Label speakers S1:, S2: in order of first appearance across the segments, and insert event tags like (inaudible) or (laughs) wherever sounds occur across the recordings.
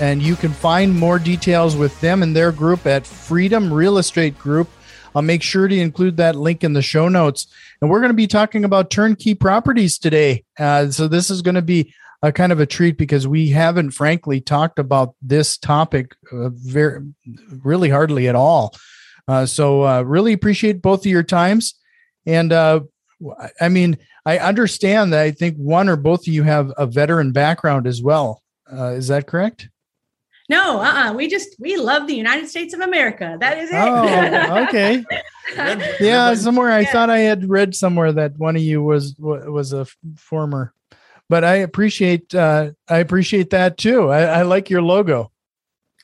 S1: and you can find more details with them and their group at Freedom Real Estate Group. I'll make sure to include that link in the show notes. And we're going to be talking about turnkey properties today. Uh, so this is going to be a kind of a treat because we haven't, frankly, talked about this topic uh, very, really hardly at all. Uh, so uh, really appreciate both of your times. And uh, I mean, I understand that I think one or both of you have a veteran background as well. Uh, is that correct?
S2: No, uh-uh. we just we love the United States of America. That is it.
S1: Oh, okay. (laughs) yeah, somewhere I yeah. thought I had read somewhere that one of you was was a former, but I appreciate uh, I appreciate that too. I, I like your logo.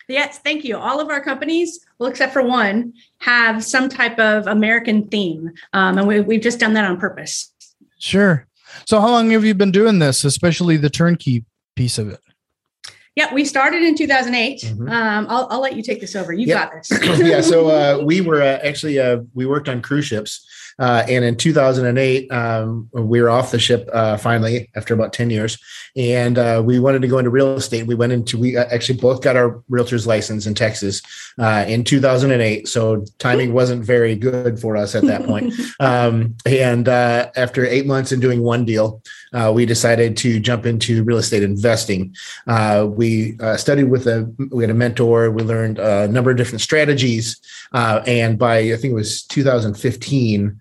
S2: Yes, thank you. All of our companies, well, except for one, have some type of American theme, um, and we, we've just done that on purpose.
S1: Sure. So, how long have you been doing this, especially the turnkey piece of it?
S2: Yeah, we started in 2008. Mm-hmm. Um, I'll, I'll let you take this over. You yep. got
S3: this. (laughs) yeah, so uh, (laughs) we were uh, actually uh, we worked on cruise ships, uh, and in 2008 um, we were off the ship uh, finally after about 10 years, and uh, we wanted to go into real estate. We went into we actually both got our realtor's license in Texas in 2008. So timing wasn't very good for us at that point. (laughs) um, and after eight months in doing one deal, we decided to jump into real estate investing. we we uh, studied with a we had a mentor. We learned a number of different strategies, uh, and by I think it was 2015,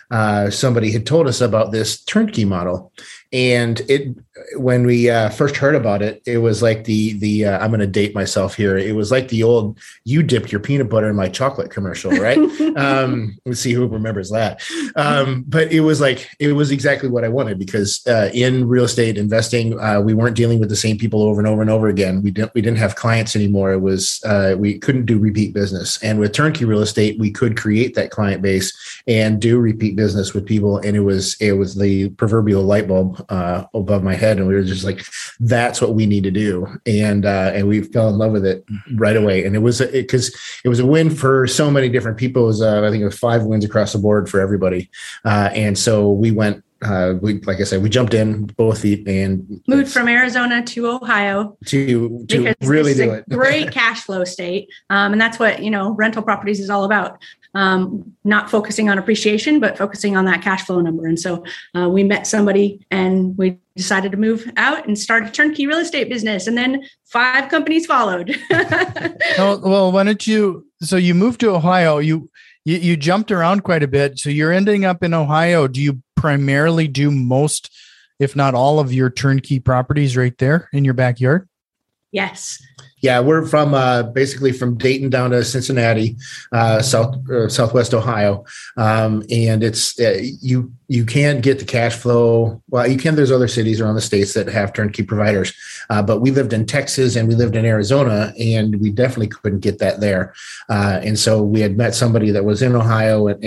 S3: uh, somebody had told us about this turnkey model, and it when we uh, first heard about it, it was like the the uh, I'm going to date myself here. It was like the old "you dipped your peanut butter in my chocolate" commercial, right? (laughs) um, let's see who remembers that. Um, but it was like it was exactly what I wanted because uh, in real estate investing, uh, we weren't dealing with the same people over and over and over again. We didn't we didn't have clients anymore. It was uh, we couldn't do repeat business, and with turnkey real estate, we could create that client base and do repeat business with people. And it was it was the proverbial light bulb uh, above my head and we were just like that's what we need to do and uh, and we fell in love with it right away and it was because it, it, was a win for so many different people it was uh, i think it was five wins across the board for everybody uh, and so we went uh, we like I said, we jumped in both feet and
S2: moved from Arizona to Ohio
S3: to to really do it.
S2: great cash flow state, um, and that's what you know rental properties is all about. Um, not focusing on appreciation, but focusing on that cash flow number. And so uh, we met somebody, and we decided to move out and start a turnkey real estate business, and then five companies followed. (laughs)
S1: well, well, why don't you? So you moved to Ohio. You you, you jumped around quite a bit. So you're ending up in Ohio. Do you primarily do most, if not all, of your turnkey properties right there in your backyard?
S2: Yes.
S3: Yeah, we're from uh, basically from Dayton down to Cincinnati, uh, south uh, southwest Ohio, um, and it's uh, you you can't get the cash flow. Well, you can. There's other cities around the states that have turnkey providers, uh, but we lived in Texas and we lived in Arizona, and we definitely couldn't get that there. Uh, and so we had met somebody that was in Ohio and,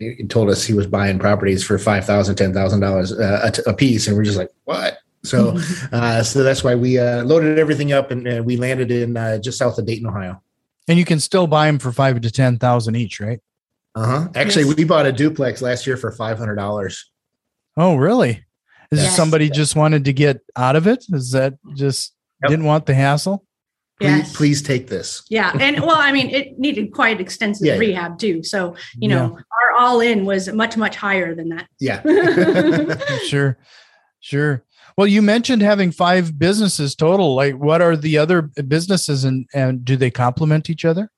S3: and told us he was buying properties for five thousand, ten thousand dollars a piece, and we're just like, what? So, (laughs) uh, so that's why we uh, loaded everything up and uh, we landed in uh, just south of Dayton, Ohio.
S1: And you can still buy them for five to ten thousand each, right?
S3: Uh huh. Actually, yes. we bought a duplex last year for five hundred dollars.
S1: Oh, really? Is yes. somebody just wanted to get out of it? Is that just yep. didn't want the hassle?
S3: Please, yes. please take this.
S2: Yeah. And well, I mean, it needed quite extensive yeah. rehab too. So, you know, yeah. our all in was much, much higher than that.
S3: Yeah. (laughs) (laughs)
S1: sure. Sure. Well, you mentioned having five businesses total. Like, what are the other businesses, and and do they complement each other?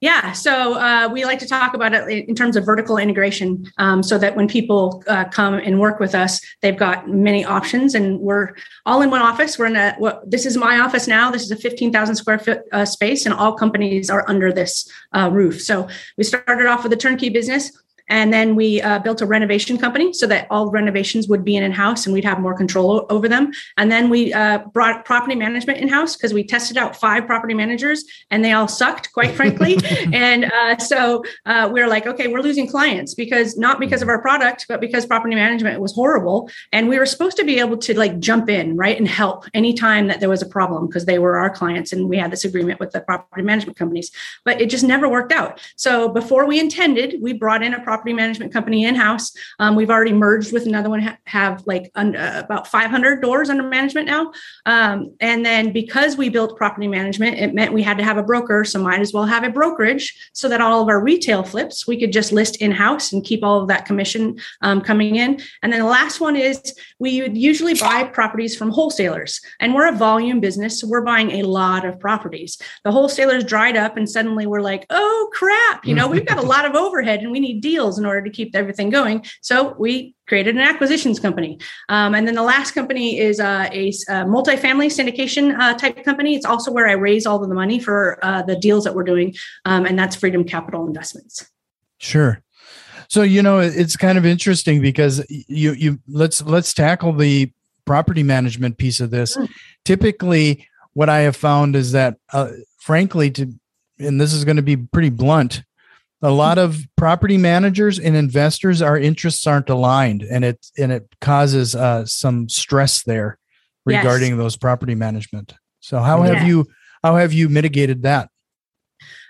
S2: Yeah, so uh, we like to talk about it in terms of vertical integration, um, so that when people uh, come and work with us, they've got many options, and we're all in one office. We're in a this is my office now. This is a fifteen thousand square foot uh, space, and all companies are under this uh, roof. So we started off with a turnkey business And then we uh, built a renovation company so that all renovations would be in house and we'd have more control over them. And then we uh, brought property management in house because we tested out five property managers and they all sucked, quite frankly. (laughs) and uh, so uh, we were like, okay, we're losing clients because not because of our product, but because property management was horrible. And we were supposed to be able to like jump in, right, and help anytime that there was a problem because they were our clients and we had this agreement with the property management companies. But it just never worked out. So before we intended, we brought in a property management company in house. Um, we've already merged with another one, ha- have like un- uh, about 500 doors under management now. Um, and then because we built property management, it meant we had to have a broker. So might as well have a brokerage so that all of our retail flips we could just list in house and keep all of that commission um, coming in. And then the last one is we would usually buy properties from wholesalers, and we're a volume business, so we're buying a lot of properties. The wholesalers dried up, and suddenly we're like, oh crap, you know, we've got a lot of overhead and we need deals in order to keep everything going. So we created an acquisitions company. Um, and then the last company is uh, a, a multifamily syndication uh, type company. It's also where I raise all of the money for uh, the deals that we're doing, um, and that's Freedom Capital Investments.
S1: Sure. So you know it's kind of interesting because you you let's let's tackle the property management piece of this. Mm. Typically, what I have found is that, uh, frankly, to and this is going to be pretty blunt, a lot of property managers and investors our interests aren't aligned and it and it causes uh, some stress there regarding yes. those property management. So how have you how have you mitigated that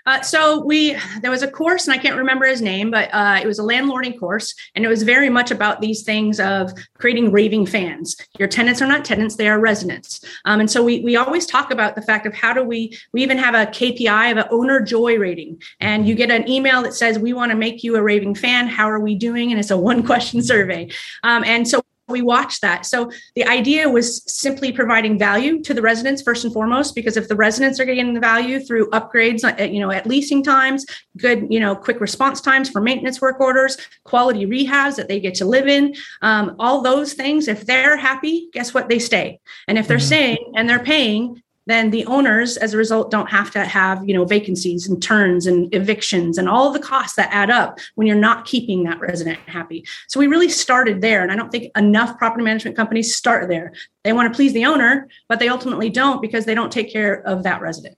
S2: uh, so we there was a course, and I can't remember his name, but uh, it was a landlording course, and it was very much about these things of creating raving fans. Your tenants are not tenants; they are residents. Um, and so we we always talk about the fact of how do we we even have a KPI of an owner joy rating, and you get an email that says we want to make you a raving fan. How are we doing? And it's a one (laughs) question survey. Um, and so we watched that. So the idea was simply providing value to the residents first and foremost, because if the residents are getting the value through upgrades, uh, you know, at leasing times, good, you know, quick response times for maintenance work orders, quality rehabs that they get to live in, um, all those things. If they're happy, guess what? They stay. And if they're mm-hmm. staying and they're paying, then the owners as a result don't have to have you know vacancies and turns and evictions and all the costs that add up when you're not keeping that resident happy. So we really started there and i don't think enough property management companies start there. They want to please the owner but they ultimately don't because they don't take care of that resident.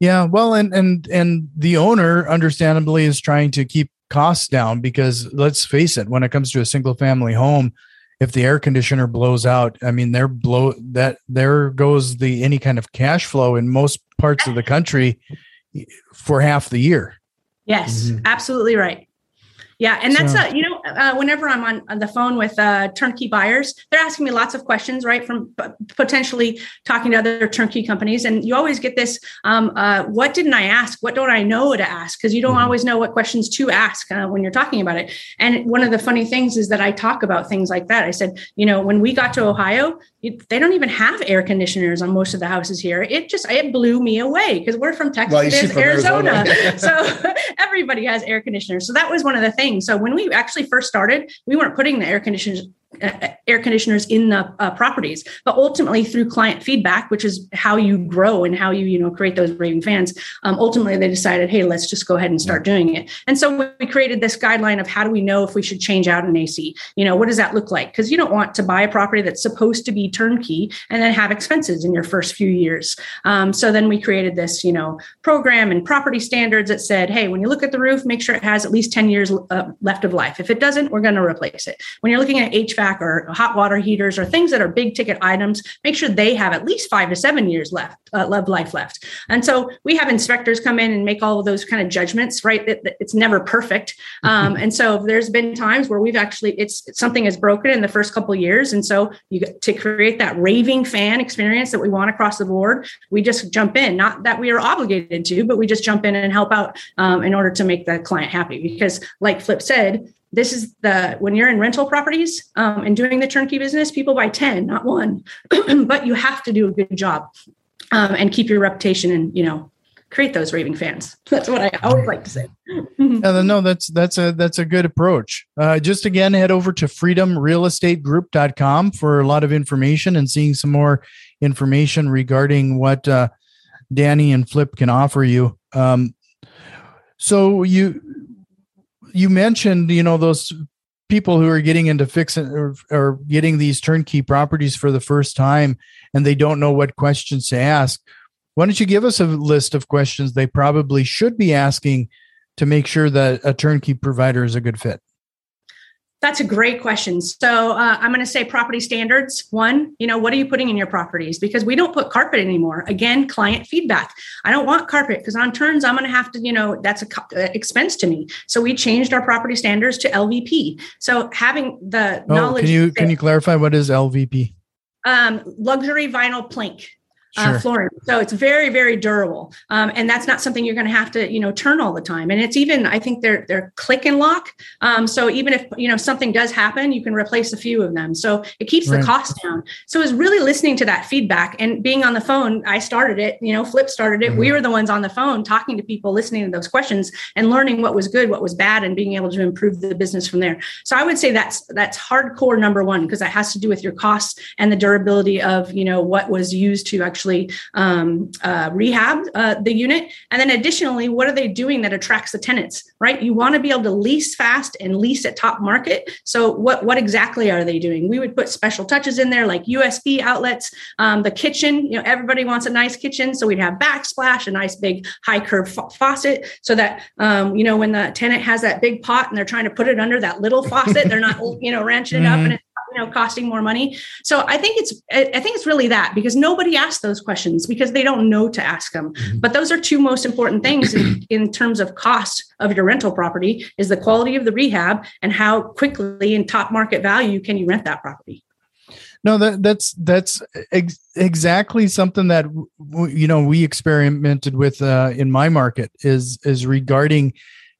S1: Yeah well and and and the owner understandably is trying to keep costs down because let's face it when it comes to a single family home if the air conditioner blows out, I mean, there blow that there goes the any kind of cash flow in most parts of the country for half the year.
S2: Yes, mm-hmm. absolutely right. Yeah, and that's so, uh, you know, uh, whenever I'm on, on, the phone with uh, turnkey buyers, they're asking me lots of questions, right? From p- potentially talking to other turnkey companies, and you always get this: um, uh, "What didn't I ask? What don't I know to ask?" Because you don't mm-hmm. always know what questions to ask uh, when you're talking about it. And one of the funny things is that I talk about things like that. I said, you know, when we got to Ohio, they don't even have air conditioners on most of the houses here. It just it blew me away because we're from Texas, well, from Arizona, Arizona. (laughs) so (laughs) everybody has air conditioners. So that was one of the things. So when we actually first started, we weren't putting the air conditioners air conditioners in the uh, properties but ultimately through client feedback which is how you grow and how you you know create those raving fans um, ultimately they decided hey let's just go ahead and start doing it. And so we created this guideline of how do we know if we should change out an ac you know what does that look like? Because you don't want to buy a property that's supposed to be turnkey and then have expenses in your first few years. Um, so then we created this you know program and property standards that said hey when you look at the roof make sure it has at least 10 years uh, left of life. If it doesn't we're going to replace it. When you're looking at HVAC HVAC or hot water heaters or things that are big ticket items, make sure they have at least five to seven years left, uh, life left. And so we have inspectors come in and make all of those kind of judgments, right? It, it's never perfect. Um, (laughs) and so there's been times where we've actually, it's something is broken in the first couple years. And so you get to create that raving fan experience that we want across the board, we just jump in, not that we are obligated to, but we just jump in and help out um, in order to make the client happy. Because like Flip said, this is the when you're in rental properties um, and doing the turnkey business people buy 10 not one (clears throat) but you have to do a good job um, and keep your reputation and you know create those raving fans. (laughs) That's what i always like to say. (laughs)
S1: Yeah, no that's that's a that's a good approach. Uh, just again head over to freedomrealestategroup.com for a lot of information and seeing some more information regarding what uh, Dani and flip can offer you. Um, so you you mentioned, you know, those people who are getting into fixing or, or getting these turnkey properties for the first time and they don't know what questions to ask. Why don't you give us a list of questions they probably should be asking to make sure that a turnkey provider is a good fit?
S2: That's a great question. So uh, I'm going to say property standards. One, you know, what are you putting in your properties? Because we don't put carpet anymore. Again, client feedback. I don't want carpet because on turns I'm going to have to, you know, that's a uh, expense to me. So we changed our property standards to LVP. So having the oh, knowledge.
S1: Can you can you clarify what is LVP?
S2: Um, luxury vinyl plank uh, sure. flooring. So it's very, very durable, um, and that's not something you're going to have to, you know, turn all the time. And it's even, I think they're they're click and lock. Um, so even if you know something does happen, you can replace a few of them. So it keeps right. the cost down. So it's really listening to that feedback and being on the phone. I started it. You know, Flip started it. Mm-hmm. We were the ones on the phone talking to people, listening to those questions, and learning what was good, what was bad, and being able to improve the business from there. So I would say that's that's hardcore number one because that has to do with your costs and the durability of you know what was used to actually actually um, uh, rehab uh, the unit. And then additionally, what are they doing that attracts the tenants, right? You want to be able to lease fast and lease at top market. So what, what exactly are they doing? We would put special touches in there like USB outlets, um, the kitchen, you know, everybody wants a nice kitchen. So we'd have backsplash, a nice big high curve faucet so that, um, you know, when the tenant has that big pot and they're trying to put it under that little faucet, they're not, (laughs) you know, wrenching it mm-hmm. up and you know costing more money. So i think it's i think it's really that because nobody asks those questions because they don't know to ask them. Mm-hmm. but those are two most important things in, (clears throat) in terms of cost of your rental property is the quality of the rehab and how quickly in top market value can you rent that property.
S1: No that that's that's ex- exactly something that you know we experimented with uh, in my market is is regarding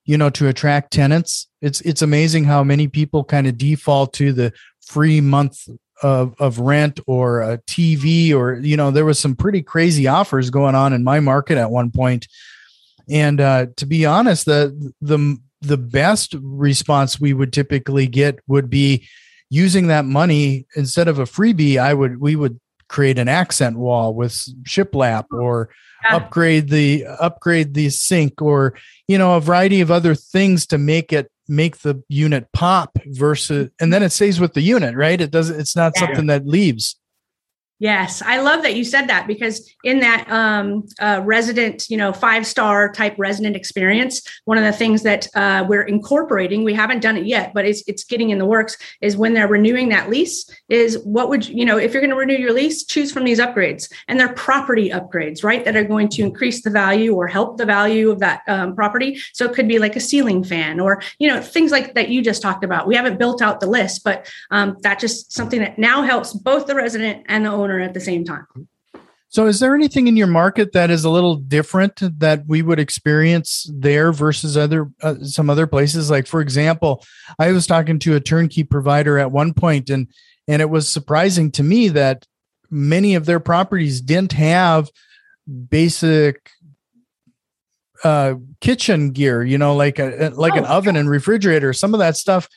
S1: you know to attract tenants. It's it's amazing how many people kind of default to the free month of, of rent or a TV or you know there was some pretty crazy offers going on in my market at one point. And uh, to be honest the the the best response we would typically get would be using that money instead of a freebie I would we would create an accent wall with shiplap oh, or yeah. upgrade the upgrade the sink or you know a variety of other things to make it make the unit pop versus and then it stays with the unit right it doesn't it's not yeah. something that leaves
S2: Yes, I love that you said that because in that um, uh, resident, you know, five star type resident experience, one of the things that uh, we're incorporating, we haven't done it yet, but it's it's getting in the works, is when they're renewing that lease, is what would you know if you're going to renew your lease, choose from these upgrades, and they're property upgrades, right, that are going to increase the value or help the value of that um, property. So it could be like a ceiling fan or you know things like that you just talked about. We haven't built out the list, but um, that just something that now helps both the resident and the owner owner at the same time.
S1: So, is there anything in your market that is a little different that we would experience there versus other uh, some other places? Like, for example, I was talking to a turnkey provider at one point, and and it was surprising to me that many of their properties didn't have basic uh, kitchen gear. You know, like a like oh, an oven and refrigerator. Some of that stuff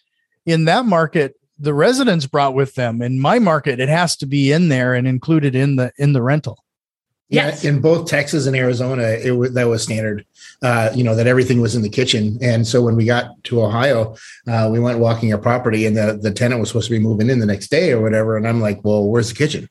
S1: in that market the residents brought with them. In my market, it has to be in there and included in the in the rental.
S3: Yeah, yes. in both Texas and Arizona, it was that was standard. Uh, you know that everything was in the kitchen, and so when we got to Ohio, uh, we went walking a property, and the the tenant was supposed to be moving in the next day or whatever, and I'm like, "Well, where's the kitchen?"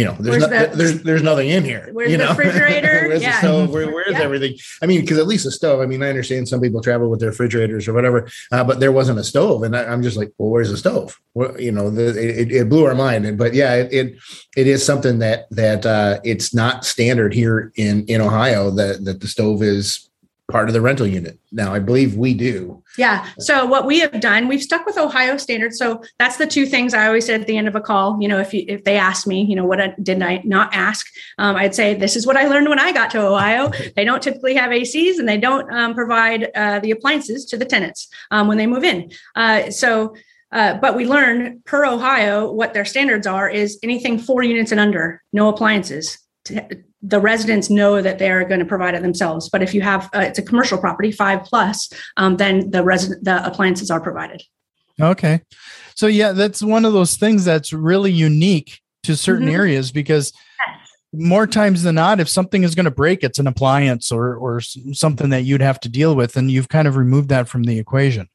S3: You know, there's no, the, there's there's nothing in here.
S2: Where's
S3: you
S2: the (laughs) refrigerator?
S3: where's yeah. the stove? Where, where's yeah. everything? I mean, because at least a stove. I mean, I understand some people travel with their refrigerators or whatever, uh, but there wasn't a stove, and I, am just like, well, where's the stove? Well, you know, the, it, it, blew our mind. And, but yeah, it, it, it is something that that uh, it's not standard here in in Ohio that that the stove is part of the rental unit. Now, I believe we do.
S2: Yeah. So what we have done, we've stuck with Ohio standards. So that's the two things I always say at the end of a call. You know, if you, if they ask me, you know, what I, did I not ask? Um, I'd say this is what I learned when I got to Ohio. They don't typically have ACs and they don't um, provide uh, the appliances to the tenants um, when they move in. Uh, so. Uh, but we learned per Ohio what their standards are is anything four units and under, no appliances the residents know that they are going to provide it themselves. But if you have uh, it's a commercial property, five plus, um, then the resident the appliances are provided.
S1: Okay, so yeah, that's one of those things that's really unique to certain mm-hmm. areas because more times than not, if something is going to break, it's an appliance or or something that you'd have to deal with, and you've kind of removed that from the equation.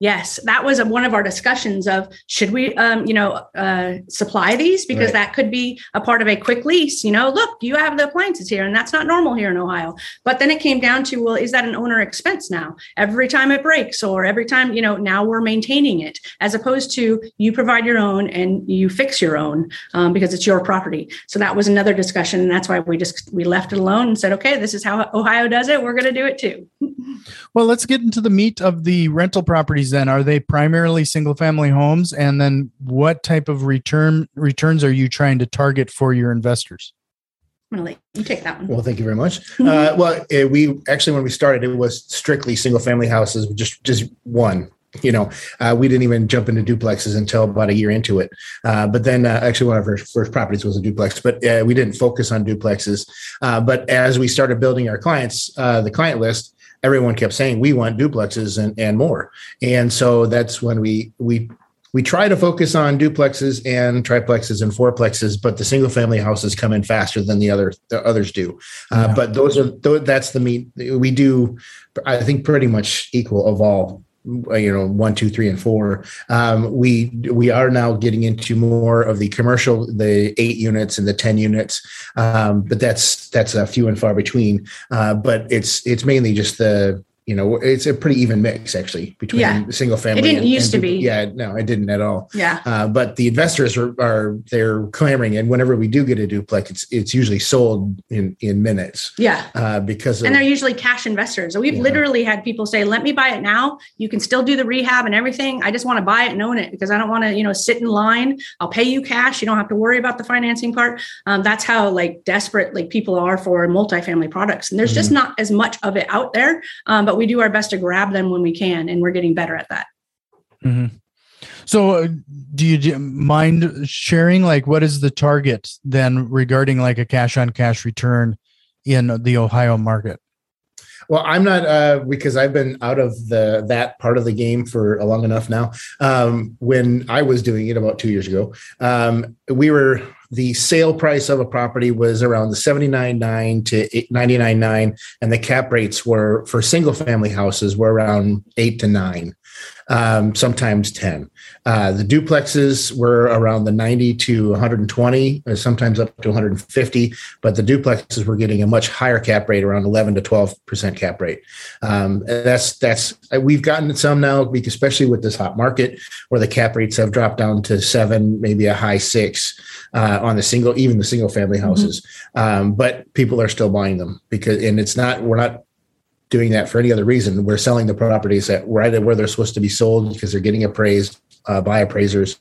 S2: Yes, that was one of our discussions of should we, um, you know, uh, supply these because right. that could be a part of a quick lease. You know, look, you have the appliances here, and that's not normal here in Ohio. But then it came down to, well, is that an owner expense now? Every time it breaks, or every time, you know, now we're maintaining it, as opposed to you provide your own and you fix your own um, because it's your property. So that was another discussion, and that's why we just we left it alone and said, okay, this is how Ohio does it. We're going to do it too. (laughs)
S1: well, let's get into the meat of the rental properties then are they primarily single family homes and then what type of return returns are you trying to target for your investors
S2: I'm gonna let you take that one.
S3: Well, thank you very much. uh, well, it, we actually, when we started, it was strictly single family houses, just just one. You know, uh, we didn't even jump into duplexes until about a year into it. Uh, but then, uh, actually, one of our first properties was a duplex, but uh, we didn't focus on duplexes. Uh, but as we started building our clients, the client list, everyone kept saying we want duplexes and, and more. And so that's when we we we try to focus on duplexes and triplexes and fourplexes, but the single family houses come in faster than the other the others do. Uh, yeah. But those are that's the meat we do. I think pretty much equal of all you know one two three and four. Um, we we are now getting into more of the commercial the eight units and the 10 units. Um, but that's that's a few and far between. Uh, but it's it's mainly just the you know, it's a pretty even mix actually between yeah. single family.
S2: It didn't and, used and to be.
S3: Yeah, no, it didn't at all.
S2: Yeah.
S3: Uh, but the investors are, are they're clamoring, and whenever we do get a duplex, it's it's usually sold in in minutes.
S2: Yeah.
S3: Uh, because
S2: of, and they're usually cash investors. So we've yeah. literally had people say, "Let me buy it now. You can still do the rehab and everything. I just want to buy it and own it because I don't want to, you know, sit in line. I'll pay you cash. You don't have to worry about the financing part. Um, that's how like desperate like people are for multifamily products, and there's mm-hmm. just not as much of it out there. Um, but we do our best to grab them when we can, and we're getting better at that.
S1: Mm-hmm. So, uh, do you mind sharing like what is the target then regarding like a cash on cash return in the Ohio market?
S3: Well, I'm not uh, because I've been out of the that part of the game for a long enough now. Um, when I was doing it about two years ago, um, we were the sale price of a property was around the 79.9 to 99.9 and the cap rates were for single family houses were around 8 to 9 um, sometimes 10. Uh, the duplexes were around the 90 to 120, uh, sometimes up to 150, but the duplexes were getting a much higher cap rate, around 11 to 12% cap rate. Um, that's, that's, uh, we've gotten some now, especially with this hot market where the cap rates have dropped down to seven, maybe a high six uh, on the single, even the single family mm-hmm. houses. Mm-hmm. Um, but people are still buying them because, and it's not, we're not doing that for any other reason. We're selling the properties at right where they're supposed to be sold because they're getting appraised uh, by appraisers.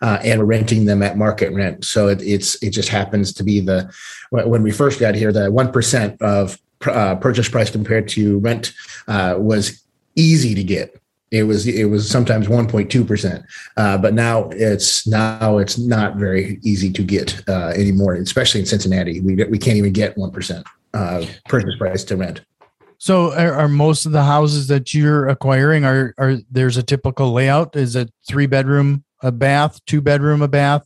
S3: Uh, and we're renting them at market rent. So it, it's it just happens to be the when we first got here, the one percent of uh, purchase price compared to rent uh, was easy to get. It was it was sometimes 1.2 percent, uh, but now it's now it's not very easy to get uh, anymore, especially in Cincinnati. We we can't even get one percent uh, purchase price to rent.
S1: So are, are, most of the houses that you're acquiring are are there's a typical layout? Is it three bedroom, a bath, two bedroom, a bath,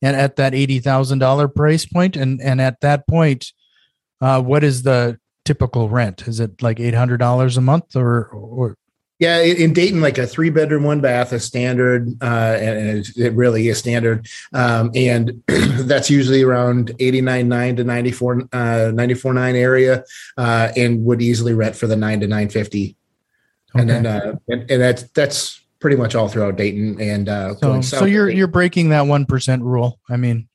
S1: and at that eighty thousand dollar price point, and and at that point, uh, what is the typical rent? Is it like eight hundred dollars a month, or or
S3: yeah, in Dayton, like a three bedroom, one bath is standard, uh, and it really is standard. Um, and (clears throat) that's usually around 89.9 to 94, uh, 94.9 area, uh, and would easily rent for the nine to 950. Okay. And then, uh, and, and that's, that's pretty much all throughout Dayton and, uh,
S1: so, so you're, you're breaking that 1% rule. I mean,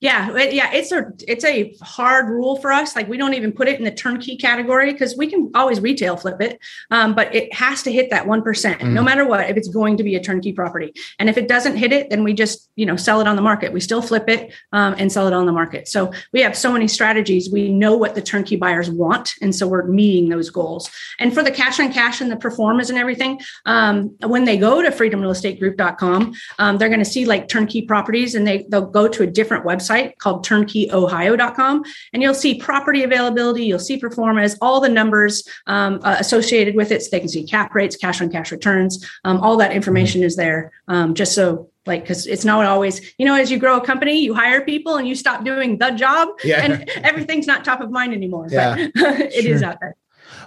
S2: yeah, yeah, it's a it's a hard rule for us. Like we don't even put it in the turnkey category because we can always retail flip it, um, but it has to hit that one mm. no matter what. If it's going to be a turnkey property, and if it doesn't hit it, then we just you know sell it on the market. We still flip it um, and sell it on the market. So we have so many strategies. We know what the turnkey buyers want, and so we're meeting those goals. And for the cash on cash and the pro formas and everything, um, when they go to freedomrealestategroup.com, um, they're going to see like turnkey properties, and they they'll go to a different website website called turnkeyohio.com, and you'll see property availability, you'll see performance, all the numbers um, uh, associated with it. So they can see cap rates, cash on cash returns, um, all that information is there, um, just so like because it's not always you know as you grow a company you hire people and you stop doing the job
S3: Yeah.
S2: and everything's not top of mind anymore
S3: Yeah.
S2: but (laughs) it is
S1: Sure.
S2: out there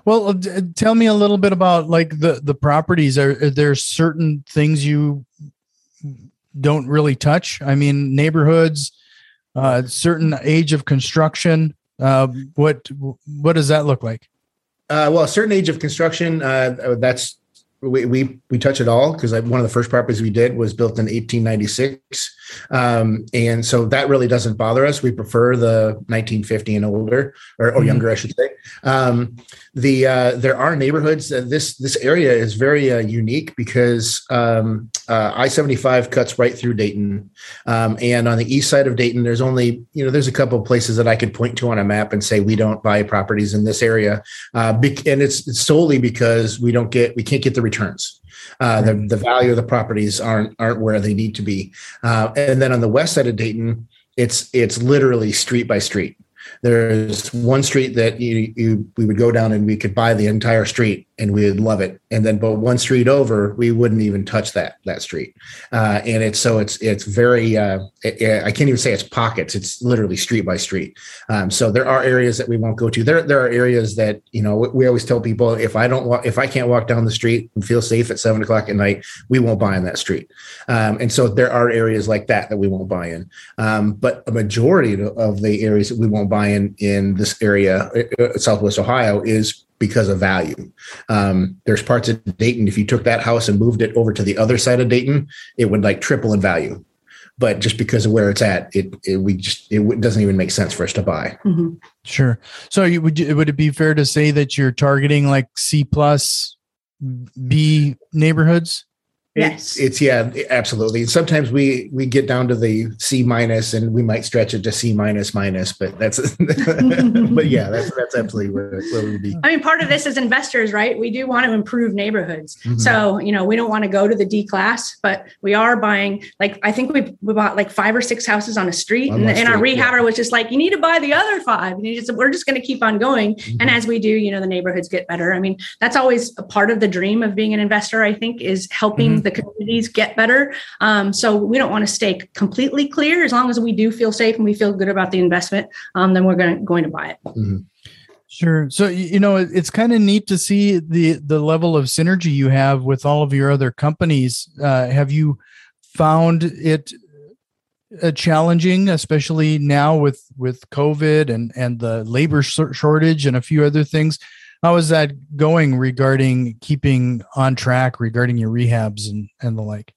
S1: Well, uh, d- tell me a little bit about like the the properties. Are, are there certain things you don't really touch? I mean, neighborhoods, uh, certain age of construction. Uh, what what does that look like?
S3: Uh, well, a certain age of construction, uh, that's we, we we touch it all because one of the first properties we did was built in 1896, um, and so that really doesn't bother us. We prefer the 1950 and older or, or
S1: Mhm.
S3: younger, I should say. Um, the uh, there are neighborhoods. Uh, this this area is very uh, unique because um, uh, I-75 cuts right through Dayton, um, and on the east side of Dayton, there's only you know there's a couple of places that I could point to on a map and say we don't buy properties in this area uh, and it's it's solely because we don't get we can't get the returns. Uh, the, the value of the properties aren't aren't where they need to be. Uh, and then on the west side of Dayton, it's it's literally street by street. There's one street that you, you we would go down and we could buy the entire street and we would love it. And then but one street over, we wouldn't even touch that that street. Uh, and it's so it's it's very uh, it, I can't even say it's pockets. It's literally street by street. Um, so there are areas that we won't go to. There, there are areas that you know we, we always tell people if I don't if I can't walk down the street and feel safe at seven o'clock at night, we won't buy in that street. Um, and so there are areas like that that we won't buy in. Um, but a majority of the areas that we won't buy in in this area, uh, Southwest Ohio, is because of value. Um, there's parts of Dayton. If you took that house and moved it over to the other side of Dayton, it would like triple in value. But just because of where it's at, it, it we just it doesn't even make sense for us to buy.
S2: Mhm.
S1: Sure. So you, would you, would it be fair to say that you're targeting like C plus B neighborhoods?
S2: Yes.
S3: It's yeah, absolutely. And sometimes we we get down to the C minus and we might stretch it to C minus minus, but that's (laughs) but yeah, that's that's absolutely where, where we would be.
S2: I mean, part of this is investors, right? We do want to improve neighborhoods.
S3: Mhm.
S2: So, you know, we don't want to go to the D class, but we are buying, like, I think we, we bought like five or six houses on a street.
S3: On
S2: And, and our
S3: street, yeah.
S2: rehabber was just like, you need to buy the other five. And you just, we're just going to keep on going. And
S3: Mhm.
S2: as we do, you know, the neighborhoods get better. I mean, that's always a part of the dream of being an investor, I think, is helping the communities get better. Um, so we don't want to stay completely clear. As long as we do feel safe and we feel good about the investment, um, then we're going, going to buy it.
S3: Mhm.
S1: Sure. So you know, it's kind of neat to see the the level of synergy you have with all of your other companies. Uh, have you found it uh, challenging, especially now with with COVID and and the labor shortage and a few other things? How is that going regarding keeping on track regarding your rehabs and and the like?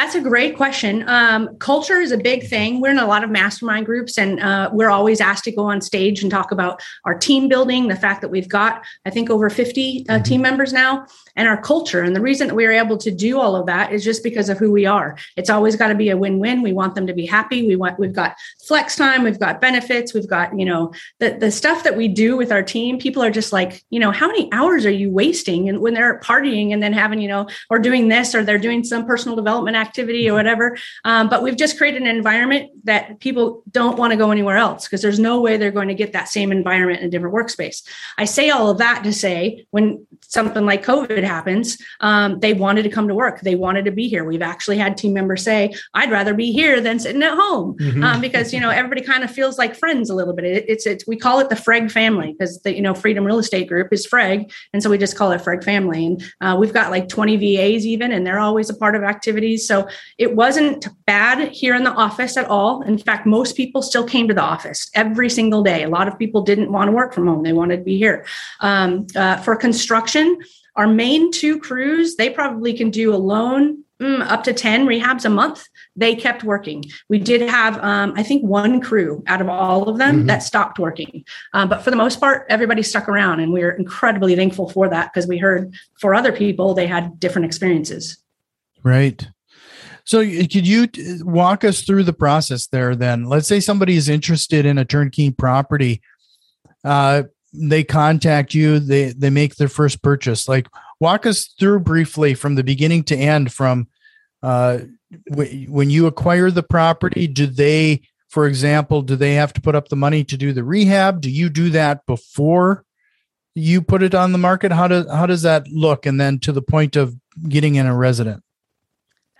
S2: That's a great question. Um, culture is a big thing. We're in a lot of mastermind groups, and uh, we're always asked to go on stage and talk about our team building, the fact that we've got, I think, over 50 uh,
S3: Mhm.
S2: team members now, and our culture. And the reason that we are able to do all of that is just because of who we are. It's always got to be a win-win. We want them to be happy. We want we've got flex time, we've got benefits, we've got you know the the stuff that we do with our team. People are just like, you know, how many hours are you wasting? And when they're partying and then having you know or doing this or they're doing some personal development activity or whatever. Um, but we've just created an environment that people don't want to go anywhere else because there's no way they're going to get that same environment in a different workspace. I say all of that to say when something like COVID happens, um, they wanted to come to work. They wanted to be here. We've actually had team members say, I'd rather be here than sitting at home
S3: Mhm.
S2: um, because, you know, everybody kind of feels like friends a little bit. It, it's, it's, we call it the Freg family because the, you know, Freedom Real Estate Group is Freg. And so we just call it Freg family. And uh, we've got like 20 VAs even, and they're always a part of activities. So it wasn't bad here in the office at all. In fact, most people still came to the office every single day. A lot of people didn't want to work from home, they wanted to be here. Um, uh, for construction, our main two crews, they probably can do alone mm, up to 10 rehabs a month. They kept working. We did have, um, I think, one crew out of all of them
S3: Mhm.
S2: that stopped working. Um, but for the most part, everybody stuck around. And we are incredibly thankful for that because we heard for other people, they had different experiences.
S1: Right. So could you walk us through the process there then? Let's say somebody is interested in a turnkey property. Uh, they contact you, they they make their first purchase. Like walk us through briefly from the beginning to end from uh w- when you acquire the property, do they for example, do they have to put up the money to do the rehab? Do you do that before you put it on the market? How does how does that look? And then to the point of getting in a resident.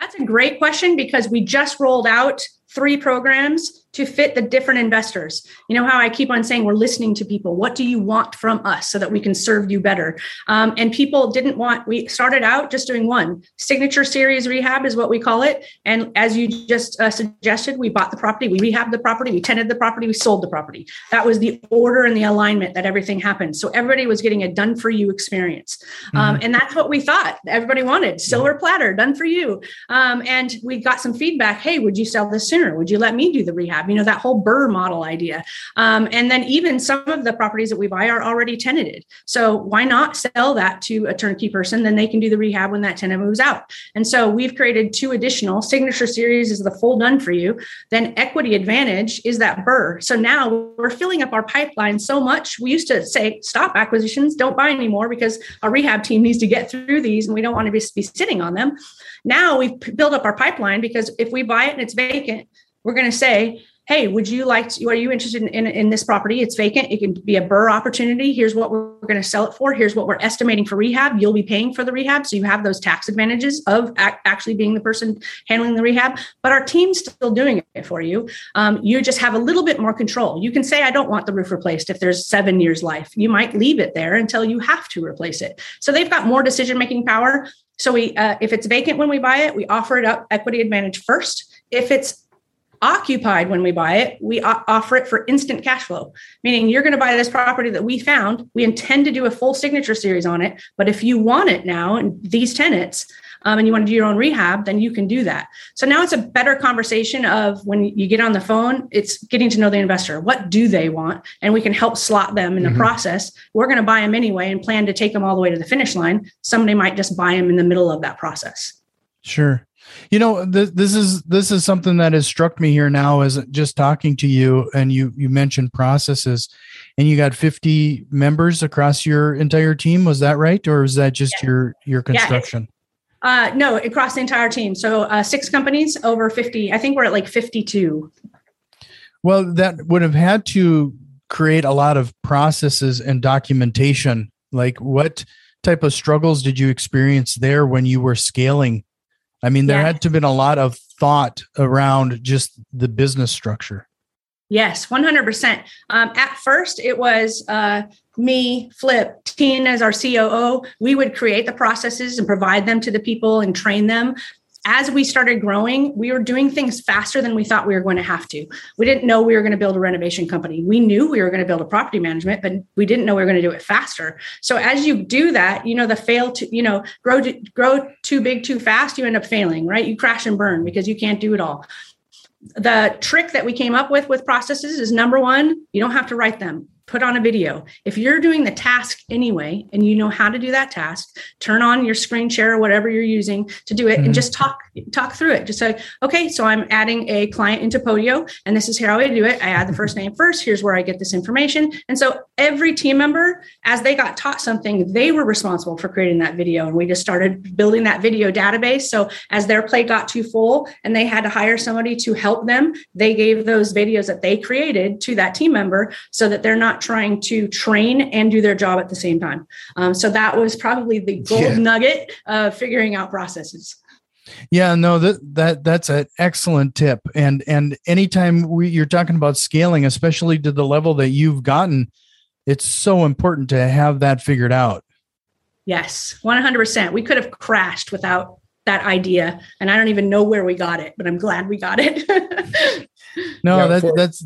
S2: That's a great question because we just rolled out three programs to fit the different investors. You know how I keep on saying we're listening to people. What do you want from us so that we can serve you better? Um, and people didn't want, we started out just doing one signature series rehab is what we call it. And as you just uh, suggested, we bought the property, we rehabbed the property, we tented the property, we sold the property. That was the order and the alignment that everything happened. So everybody was getting a done for you experience. Um, mm-hmm. Um, and that's what we thought everybody wanted silver platter, done for you. Um, and we got some feedback hey, would you sell this sooner? Would you let me do the rehab? You know, that whole BRRRR model idea. Um, and then even some of the properties that we buy are already tenanted. So why not sell that to a turnkey person? Then they can do the rehab when that tenant moves out. And so we've created two additional signature series is the full done for you. Then equity advantage is that BRRRR. So now we're filling up our pipeline so much. We used to say, stop acquisitions, don't buy anymore because our rehab team needs to get through these and we don't want to be, be sitting on them. Now we've built up our pipeline because if we buy it and it's vacant, we're going to say, hey, would you like to, are you interested in, in, in, this property? It's vacant. It can be a BRRRR opportunity. Here's what we're going to sell it for. Here's what we're estimating for rehab. You'll be paying for the rehab. So you have those tax advantages of actually being the person handling the rehab, but our team's still doing it for you. Um, you just have a little bit more control. You can say, I don't want the roof replaced if there's seven years life. You might leave it there until you have to replace it. So they've got more decision-making power. So we, uh, if it's vacant when we buy it, we offer it up equity advantage first. If it's occupied when we buy it, we offer it for instant cash flow, meaning you're going to buy this property that we found. We intend to do a full signature series on it. But if you want it now and these tenants, um, and you want to do your own rehab, then you can do that. So now it's a better conversation of when you get on the phone, it's getting to know the investor. What do they want? And we can help slot them in the mm-hmm. process. We're going to buy them anyway and plan to take them all the way to the finish line. Somebody might just buy them in the middle of that process.
S1: Sure. You know, th- this is this is something that has struck me here now as just talking to you, and you you mentioned processes, and you got fifty members across your entire team. Was that right, or is that just yeah. your your construction?
S2: Yeah, uh, no, across the entire team. So uh, six companies, over fifty. I think we're at like fifty-two.
S1: Well, that would have had to create a lot of processes and documentation. Like, what type of struggles did you experience there when you were scaling I mean, there yeah. had to have been a lot of thought around just the business structure.
S2: Yes, 100%. Um, at first, it was uh, me, Flip, Tina as our COO. We would create the processes and provide them to the people and train them as we started growing, we were doing things faster than we thought we were going to have to. We didn't know we were going to build a renovation company. We knew we were going to build a property management, but we didn't know we were going to do it faster. So as you do that, you know, the fail to, you know, grow to, grow too big too fast, you end up failing, right? You crash and burn because you can't do it all the trick that we came up with with processes is number one you don't have to write them put on a video. If you're doing the task anyway and you know how to do that task, turn on your screen share or whatever you're using to do it mm-hmm. and just talk talk through it. Just say, okay, so I'm adding a client into Podio and this is how I do it. I add the first (laughs) name first. Here's where I get this information. And so every team member, as they got taught something, they were responsible for creating that video. And we just started building that video database. So as their plate got too full and they had to hire somebody to help them, they gave those videos that they created to that team member so that they're not trying to train and do their job at the same time. Um, so that was probably the (laughs) gold yeah. nugget of figuring out processes.
S1: Yeah, no, that that that's an excellent tip. And and anytime we you're talking about scaling, especially to the level that you've gotten, it's so important to have that figured out.
S2: Yes, 100%. We could have crashed without that idea and I don't even know where we got it, but I'm glad we got it. (laughs)
S1: no, yeah, that, for- that's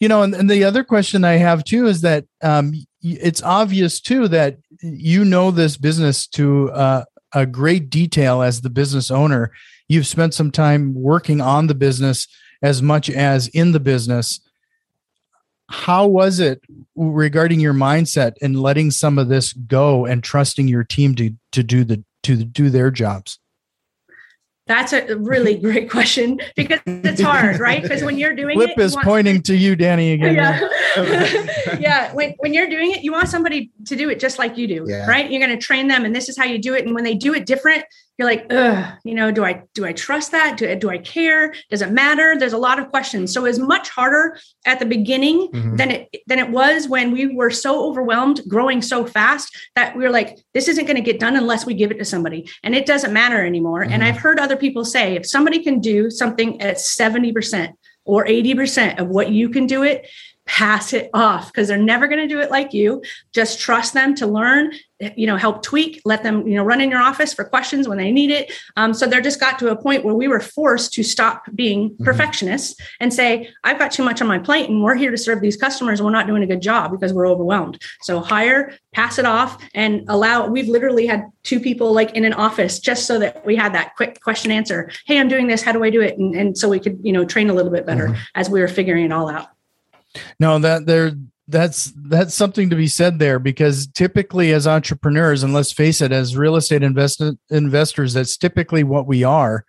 S1: you know, and, and the other question I have too is that um, it's obvious too that you know this business to uh, a great detail as the business owner. You've spent some time working on the business as much as in the business. How was it regarding your mindset and letting some of this go and trusting your team to to do the to do their jobs?
S2: That's a really (laughs) great question because it's hard, right? Because when you're doing
S1: Flip
S2: it,
S1: is pointing to you, Dani, again.
S2: Yeah. (laughs) yeah. When, when you're doing it, you want somebody to do it just like you do, yeah. right? You're going to train them, and this is how you do it. And when they do it different, you're like, Ugh, you know, do I do I trust that? Do, do I care? Does it matter? There's a lot of questions. So it's much harder at the beginning mm-hmm. than it than it was when we were so overwhelmed, growing so fast that we were like, this isn't going to get done unless we give it to somebody. And it doesn't matter anymore. Mm-hmm. And I've heard other people say if somebody can do something at 70% or 80% of what you can do it, pass it off because they're never going to do it like you. Just trust them to learn you know help tweak let them you know run in your office for questions when they need it. Um, so they're just got to a point where we were forced to stop being mm-hmm. perfectionists and say i've got too much on my plate and we're here to serve these customers and we're not doing a good job because we're overwhelmed. So hire pass it off and allow we've literally had two people like in an office just so that we had that quick question answer. Hey i'm doing this. How do i do it? And, and so we could you know train a little bit better mm-hmm. as we were figuring it all out
S1: no, that there that's that's something to be said there because typically as entrepreneurs, and let's face it, as real estate invest- investors, that's typically what we are.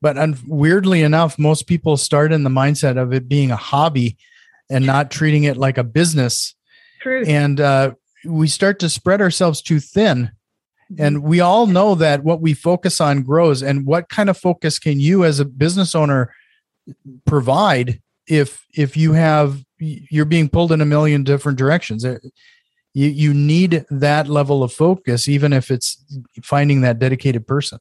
S1: But un- weirdly enough, most people start in the mindset of it being a hobby and not treating it like a business.
S2: True.
S1: And uh, we start to spread ourselves too thin. Mm-hmm. And we all know that what we focus on grows. And what kind of focus can you, as a business owner, provide if if you have you're being pulled in a million different directions. You you need that level of focus even if it's finding that dedicated person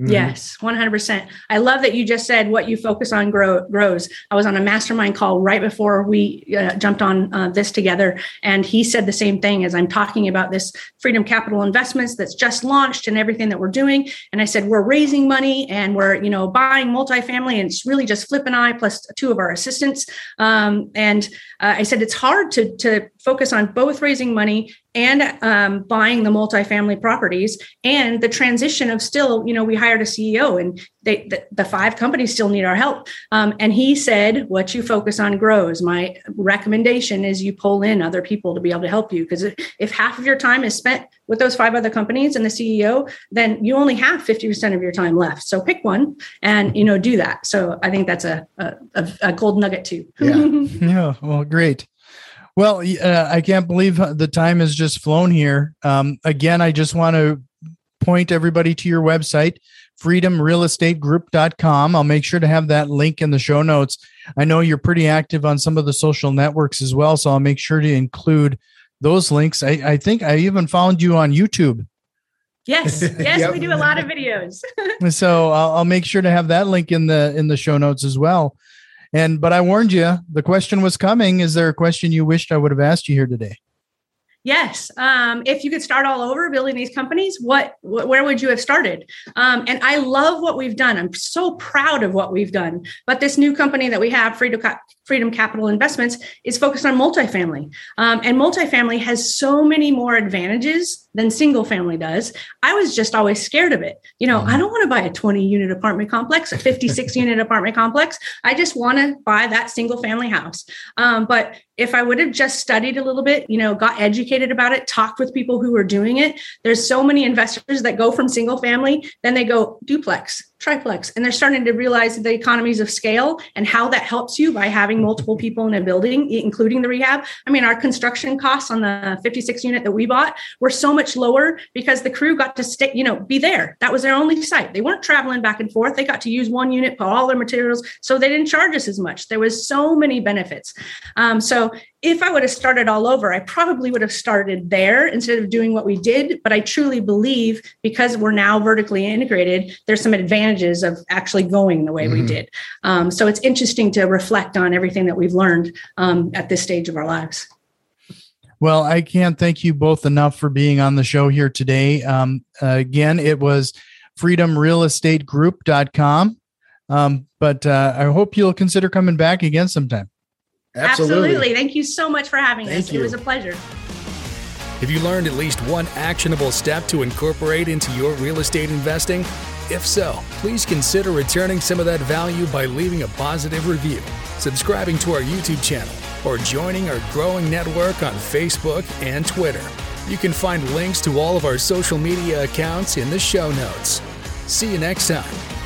S2: Mm-hmm. Yes, 100%. I love that you just said what you focus on grow, grows. I was on a mastermind call right before we uh, jumped on uh, this together. And he said the same thing as I'm talking about this Freedom Capital Investments that's just launched and everything that we're doing. And I said, we're raising money and we're, you know, buying multifamily and it's really just Flip and I plus two of our assistants. Um, and uh, I said, it's hard to, to focus on both raising money and um, buying the multifamily properties and the transition of still you know we hired a ceo and they the, the five companies still need our help. Um, and he said what you focus on grows. My recommendation is you pull in other people to be able to help you. Because if half of your time is spent with those five other companies and the ceo then you only have 50% of your time left. So pick one and you know do that. So i think that's a a, a gold nugget too.
S1: Yeah. (laughs) Yeah. Well great well, uh, I can't believe the time has just flown here. Um, again, I just want to point everybody to your website, freedomrealestategroup.com. I'll make sure to have that link in the show notes. I know you're pretty active on some of the social networks as well, so I'll make sure to include those links. I, I think I even found you on YouTube.
S2: Yes, (laughs) yes, yep. we do a lot of videos. (laughs)
S1: so I'll, I'll, make sure to have that link in the in the show notes as well. And but I warned you, the question was coming. Is there a question you wished I would have asked you here today?
S2: Yes. Um, if you could start all over building these companies, what, wh- where would you have started? Um, and I love what we've done. I'm so proud of what we've done. But this new company that we have, Freedom, Freedom Capital Investments, is focused on multifamily. Um, and multifamily has so many more advantages than single family does. I was just always scared of it. You know, I don't want to buy a 20 unit apartment complex, a 56 unit apartment complex. I just want to buy that single family house. Um, but if I would have just studied a little bit, you know, got educated about it, talked with people who were doing it, there's so many investors that go from single family, then they go duplex, triplex. And they're starting to realize the economies of scale and how that helps you by having multiple people in a building including the rehab. I mean our construction costs on the 56 unit that we bought were so much lower because the crew got to stay you know be there. That was their only site. They weren't traveling back and forth. They got to use one unit put all their materials so they didn't charge us as much. There was so many benefits. Um, so if I would have started all over, I probably would have started there instead of doing what we did. But I truly believe because we're now vertically integrated, there's some advantages of actually going the way mm-hmm. we did. Um, so it's interesting to reflect on everything that we've learned um, at this stage of our lives.
S1: Well, I can't thank you both enough for being on the show here today. Um, again, it was freedomrealestategroup.com. Um, but uh, I hope you'll consider coming back again sometime.
S2: Absolutely. Absolutely. Thank you so much for having Thank us. You. It was a pleasure.
S4: Have you learned at least one actionable step to incorporate into your real estate investing? If so, please consider returning some of that value by leaving a positive review, subscribing to our YouTube channel, or joining our growing network on Facebook and Twitter. You can find links to all of our social media accounts in the show notes. See you next time.